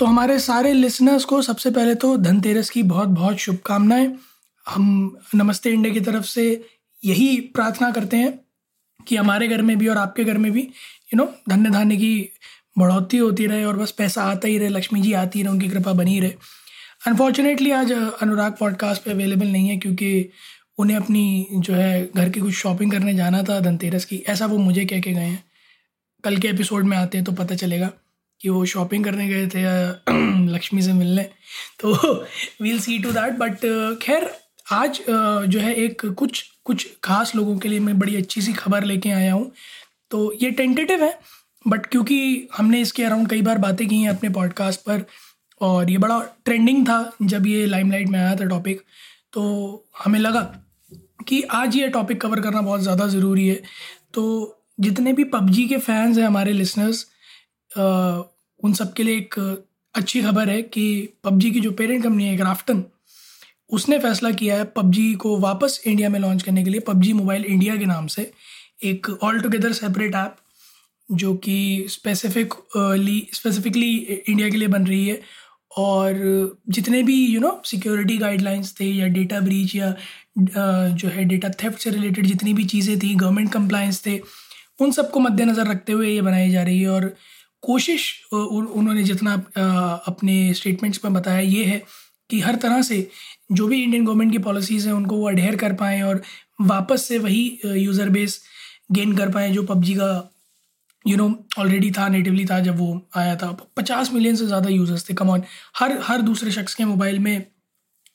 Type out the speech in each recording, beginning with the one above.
तो हमारे सारे लिसनर्स को सबसे पहले तो धनतेरस की बहुत बहुत शुभकामनाएँ। हम नमस्ते इंडिया की तरफ़ से यही प्रार्थना करते हैं कि हमारे घर में भी और आपके घर में भी यू नो धन्य धान्य की बढ़ोतरी होती रहे और बस पैसा आता ही रहे, लक्ष्मी जी आती रहे, उनकी कृपा बनी रहे। अनफॉर्चुनेटली आज अनुराग पॉडकास्ट पे अवेलेबल नहीं है क्योंकि उन्हें अपनी जो है घर की कुछ शॉपिंग करने जाना था धनतेरस की। ऐसा वो मुझे कह के गए हैं। कल के एपिसोड में आते हैं तो पता चलेगा। कि वो शॉपिंग करने गए थे लक्ष्मी से मिलने। तो we'll see to that but खैर आज uh, जो है एक कुछ कुछ खास लोगों के लिए मैं बड़ी अच्छी सी खबर लेके आया हूँ। तो ये टेंटेटिव है बट क्योंकि हमने इसके अराउंड कई बार बातें की हैं अपने पॉडकास्ट पर और ये बड़ा ट्रेंडिंग था जब ये लाइमलाइट में आया था टॉपिक तो हमें लगा कि आज ये टॉपिक कवर करना बहुत ज़्यादा ज़रूरी है। तो जितने भी पबजी के फैंस हैं हमारे लिसनर्स उन सब के लिए एक अच्छी खबर है कि पबजी की जो पेरेंट कंपनी है क्राफ्टन उसने फैसला किया है पबजी को वापस इंडिया में लॉन्च करने के लिए, पबजी मोबाइल इंडिया के नाम से, एक ऑल टुगेदर सेपरेट ऐप जो कि स्पेसिफिकली स्पेसिफिकली इंडिया के लिए बन रही है और जितने भी यू नो सिक्योरिटी गाइडलाइंस थे या डेटा ब्रीच या जो है डेटा थेफ्ट से रिलेटेड जितनी भी चीज़ें थी गवर्नमेंट कंप्लाइंस थे, उन सबको मद्देनज़र रखते हुए ये बनाई जा रही है और कोशिश उन्होंने जितना अपने स्टेटमेंट्स में बताया ये है कि हर तरह से जो भी इंडियन गवर्नमेंट की पॉलिसीज़ हैं उनको वो अडेयर कर पाएँ और वापस से वही यूज़र बेस गेन कर पाएँ जो पबजी का यू नो ऑलरेडी था नेटिवली था जब वो आया था। पचास मिलियन से ज़्यादा यूज़र्स थे। कमॉन हर हर दूसरे शख्स के मोबाइल में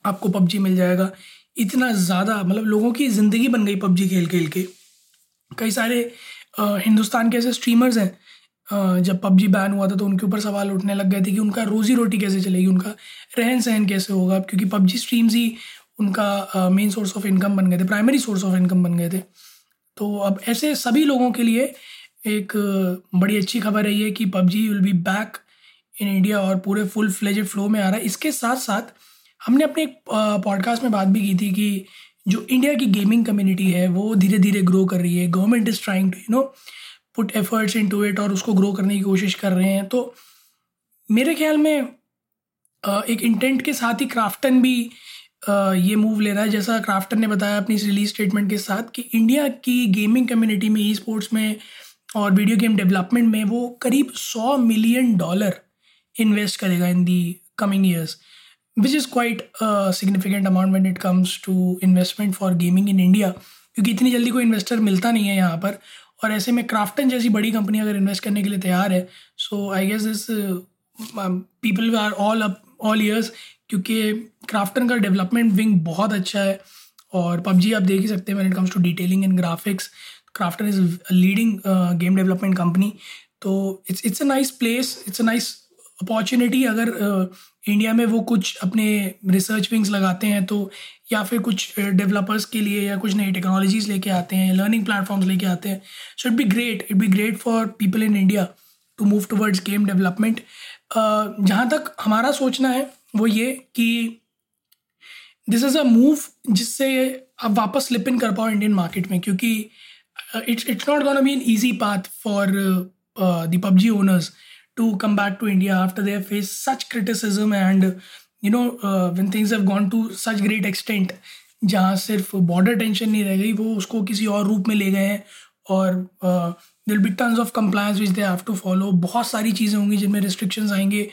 आपको पबजी मिल जाएगा। इतना ज़्यादा मतलब लोगों की ज़िंदगी बन गई पबजी खेल खेल के। कई सारे आ, हिंदुस्तान के ऐसे स्ट्रीमर्स हैं जब पबजी बैन हुआ था तो उनके ऊपर सवाल उठने लग गए थे कि उनका रोज़ी रोटी कैसे चलेगी, उनका रहन सहन कैसे होगा? क्योंकि पबजी स्ट्रीम्स ही उनका मेन सोर्स ऑफ़ इनकम बन गए थे प्राइमरी सोर्स ऑफ़ इनकम बन गए थे। तो अब ऐसे सभी लोगों के लिए एक बड़ी अच्छी खबर है ये कि PUBG will be back in India और पूरे फुल फ्लेजेड फ्लो में आ रहा है। इसके साथ साथ हमने अपने एक पॉडकास्ट में बात भी की थी कि जो इंडिया की गेमिंग कम्युनिटी है, वो धीरे धीरे ग्रो कर रही है। Government is trying to you know put efforts into it और उसको ग्रो करने की कोशिश कर रहे हैं। तो मेरे ख्याल में एक इंटेंट के साथ ही क्राफ्टन भी ये मूव ले रहा है। जैसा क्राफ्टन ने बताया अपनी रिलीज़ स्टेटमेंट के साथ कि इंडिया की गेमिंग कम्युनिटी में ई स्पोर्ट्स में और वीडियो गेम डेवलपमेंट में वो करीब सौ मिलियन डॉलर इन्वेस्ट करेगा in the coming years which is quite significant amount when it comes to investment for gaming in India क्योंकि इतनी जल्दी कोई इन्वेस्टर मिलता नहीं है यहाँ पर। और ऐसे में क्राफ्टन जैसी बड़ी कंपनी अगर इन्वेस्ट करने के लिए तैयार है so I guess this people are all up all ears क्योंकि क्राफ्टन का डेवलपमेंट विंग बहुत अच्छा है और पबजी आप देख ही सकते हैं when it comes to detailing and graphics Krafton is leading game development company तो it's it's a nice place it's a nice opportunity अगर इंडिया uh, में वो कुछ अपने रिसर्च विंग्स लगाते हैं तो या फिर कुछ डेवलपर्स के लिए या कुछ नई टेक्नोलॉजीज़ लेके आते हैं लर्निंग प्लेटफॉर्म्स लेके आते हैं। So it be great it be great for people in India to move towards game development जहाँ तक हमारा सोचना है, वो ये कि दिस इज़ अ मूव जिससे आप वापस स्लिप इन कर पाओ इंडियन मार्केट में, क्योंकि it's it's not gonna be an easy path for the PUBG owners to come back to India after they face such criticism and you know one things have gone to such great extent जहाँ सिर्फ़ border tension नहीं रह गई, वो उसको किसी और रूप में ले गए हैं और दिल be terms of compliance which they have to follow बहुत सारी चीज़ें होंगी जिनमें रिस्ट्रिक्शंस आएँगे।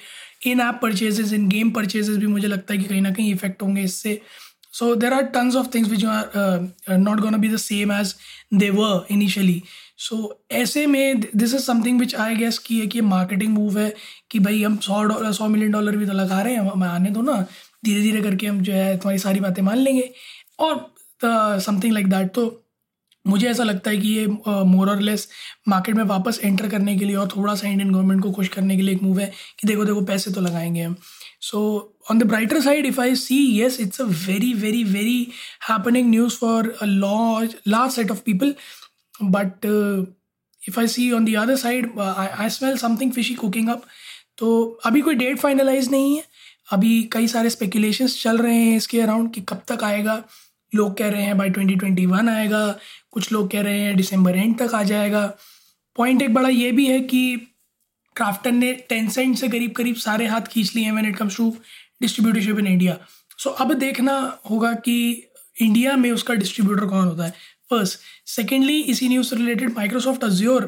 In app purchases in game purchases भी मुझे लगता है कि कहीं ना कहीं इफ़ेक्ट होंगे इससे। So there are tons of things which are not gonna be the same as they were initially so ऐसे में this is something which I guess की है कि मार्केटिंग मूव है कि भाई हम सौ डॉलर सौ मिलियन डॉलर भी तो लगा रहे हैं, हम आने दो ना धीरे धीरे करके हम जो है तुम्हारी सारी बातें मान लेंगे। और समथिंग लाइक दैट तो मुझे ऐसा लगता है कि ये मोर और लेस मार्केट में वापस एंटर करने के लिए और थोड़ा सा इंडियन गवर्नमेंट को खुश करने के लिए एक मूव है कि देखो देखो, पैसे तो लगाएँगे हम। So on the brighter side if i see yes it's a very very very happening news for a large large set of people but uh, if i see on the other side uh, I, I smell something fishy cooking up तो अभी कोई date finalise नहीं है अभी कई सारे speculations चल रहे हैं इसके अराउंड कि कब तक आएगा लोग कह रहे हैं बाई ट्वेंटी ट्वेंटी वन आएगा कुछ लोग कह रहे हैं दिसंबर एंड तक आ जाएगा पॉइंट एक बड़ा ये भी है कि क्राफ्टन ने टेन सेंट से करीब करीब सारे हाथ खींच लिए हैं when it comes to distributorship in India so अब देखना होगा कि इंडिया में उसका डिस्ट्रीब्यूटर कौन होता है? फ़र्स्ट सेकेंडली इसी न्यूज़ से रिलेटेड माइक्रोसॉफ्ट अज्योर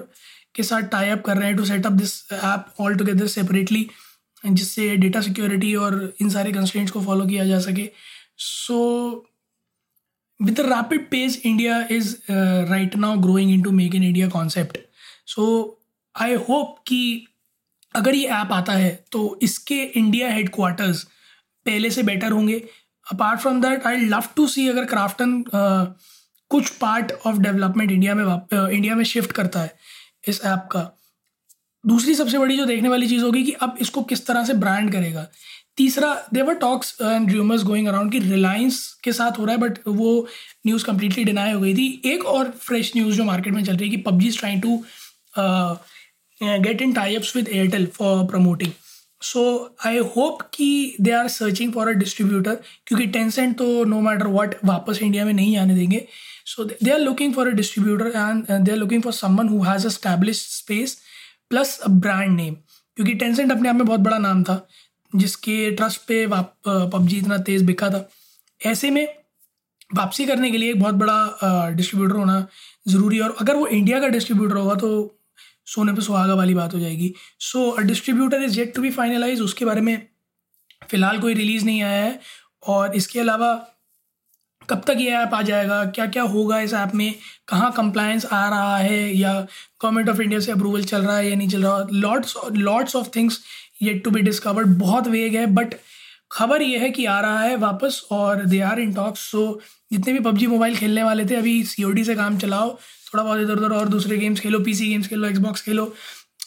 के साथ टाई अप कर रहे हैं to set up this app all together separately जिससे डेटा सिक्योरिटी और इन सारे कंस्टेंट्स को फॉलो किया जा सके। So with rapid pace India is right now growing in to make in India concept so I hope कि अगर ये ऐप आता है तो इसके इंडिया हेड क्वार्टर्स पहले से बेटर होंगे। Apart from that I love to see अगर क्राफ्टन कुछ पार्ट ऑफ़ डेवलपमेंट इंडिया में इंडिया में शिफ्ट करता है इस ऐप का। दूसरी सबसे बड़ी जो देखने वाली चीज़ होगी कि अब इसको किस तरह से ब्रांड करेगा। तीसरा there are talks and rumours going around कि रिलायंस के साथ हो रहा है बट वो न्यूज़ कम्प्लीटली डिनाई हो गई थी। एक और फ्रेश न्यूज़ जो मार्केट में चल रही है कि PUBG is trying to get in types with Airtel for promoting so I hope कि they are searching for a distributor क्योंकि टेंसेंट तो नो मैटर वॉट वापस इंडिया में नहीं आने देंगे। So they are looking for a distributor and they are looking for someone who has establish space plus a brand name क्योंकि Tencent अपने आप में बहुत बड़ा नाम था, जिसके ट्रस्ट पे पबजी इतना तेज़ बिका था। ऐसे में वापसी करने के लिए एक बहुत बड़ा डिस्ट्रीब्यूटर होना ज़रूरी है। और अगर वो इंडिया का डिस्ट्रीब्यूटर होगा तो सोने पे सुहागा वाली बात हो जाएगी। So distributor is yet to be finalize उसके बारे में फ़िलहाल कोई रिलीज़ नहीं आया है। और इसके अलावा कब तक ये ऐप आ जाएगा? क्या क्या होगा इस ऐप में? कहाँ कंप्लायंस आ रहा है? या गवर्नमेंट ऑफ़ इंडिया से अप्रूवल चल रहा है या नहीं चल रहा? Lots lots of things yet to be discovered बहुत वेग है बट खबर ये है कि आ रहा है वापस और they are in talks so जितने भी पबजी मोबाइल खेलने वाले थे, अभी सीओडी से काम चलाओ। थोड़ा बहुत इधर उधर और दूसरे गेम्स खेलो पीसी गेम्स खेलो एक्सबॉक्स खेलो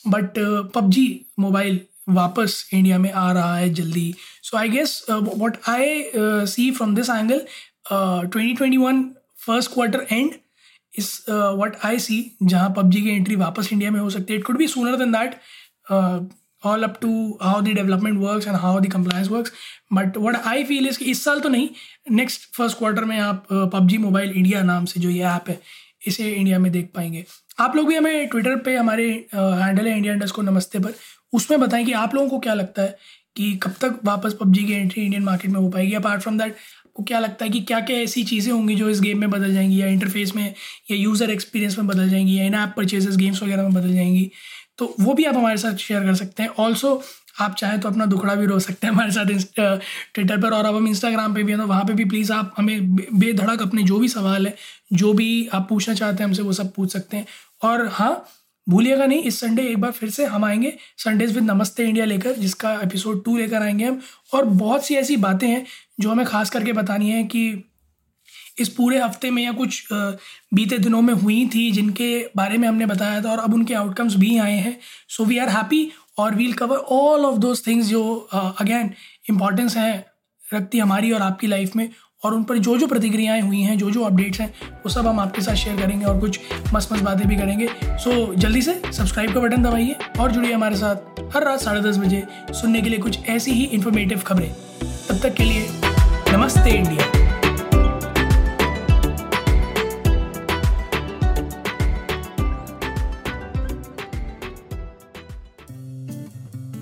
बट पबजी मोबाइल वापस इंडिया में आ रहा है जल्दी। So I guess what I see from this angle twenty twenty one first quarter and is what I see जहाँ पबजी की एंट्री वापस इंडिया में हो सकती है। It could be sooner than that all up to how the development works and how the compliance works but what I feel इस साल तो नहीं नेक्स्ट फ़र्स्ट क्वार्टर में आप पबजी मोबाइल इंडिया नाम से जो ये ऐप है इसे इंडिया में देख पाएँगे। आप लोग भी हमें ट्विटर पे हमारे हैंडल है इंडिया इंडस्ट को नमस्ते पर। उसमें बताएँ कि आप लोगों को क्या लगता है कि कब तक वापस पबजी की एंट्री इंडियन मार्केट में हो पाएगी? अपार्ट फ्रॉम दैट आपको क्या लगता है कि क्या क्या ऐसी चीज़ें होंगी जो इस गेम में बदल जाएँगी या इंटरफेस में या यूज़र एक्सपीरियंस में बदल जाएँगी या इन ऐप परचेजेस गेम्स वगैरह में बदल जाएँगी? तो वो भी आप हमारे साथ शेयर कर सकते हैं। ऑल्सो आप चाहें तो अपना दुखड़ा भी रो सकते हैं हमारे साथ ट्विटर पर और अब हम इंस्टाग्राम पे भी हैं तो वहाँ पे भी प्लीज़ आप हमें बेधड़क अपने जो भी सवाल है, जो भी आप पूछना चाहते हैं हमसे, वो सब पूछ सकते हैं। और हाँ भूलिएगा नहीं, इस संडे एक बार फिर से हम आएँगे संडेज विद नमस्ते इंडिया लेकर, जिसका एपिसोड टू लेकर आएँगे हम। और बहुत सी ऐसी बातें हैं, जो हमें खास करके बतानी है कि इस पूरे हफ़्ते में या कुछ बीते दिनों में हुई थी, जिनके बारे में हमने बताया था और अब उनके आउटकम्स भी आए हैं। सो वी आर हैप्पी और we'll cover all of those things जो अगेन इम्पॉर्टेंस हैं रखती हमारी और आपकी लाइफ में। और उन पर जो जो प्रतिक्रियाएँ हुई हैं जो जो अपडेट्स हैं वो सब हम आपके साथ शेयर करेंगे और कुछ मस्त मस्त बातें भी करेंगे। सो so, जल्दी से सब्सक्राइब का बटन दबाइए और जुड़िए हमारे साथ हर रात साढ़े दस बजे सुनने के लिए कुछ ऐसी ही इन्फॉर्मेटिव खबरें। तब तक के लिए नमस्ते इंडिया।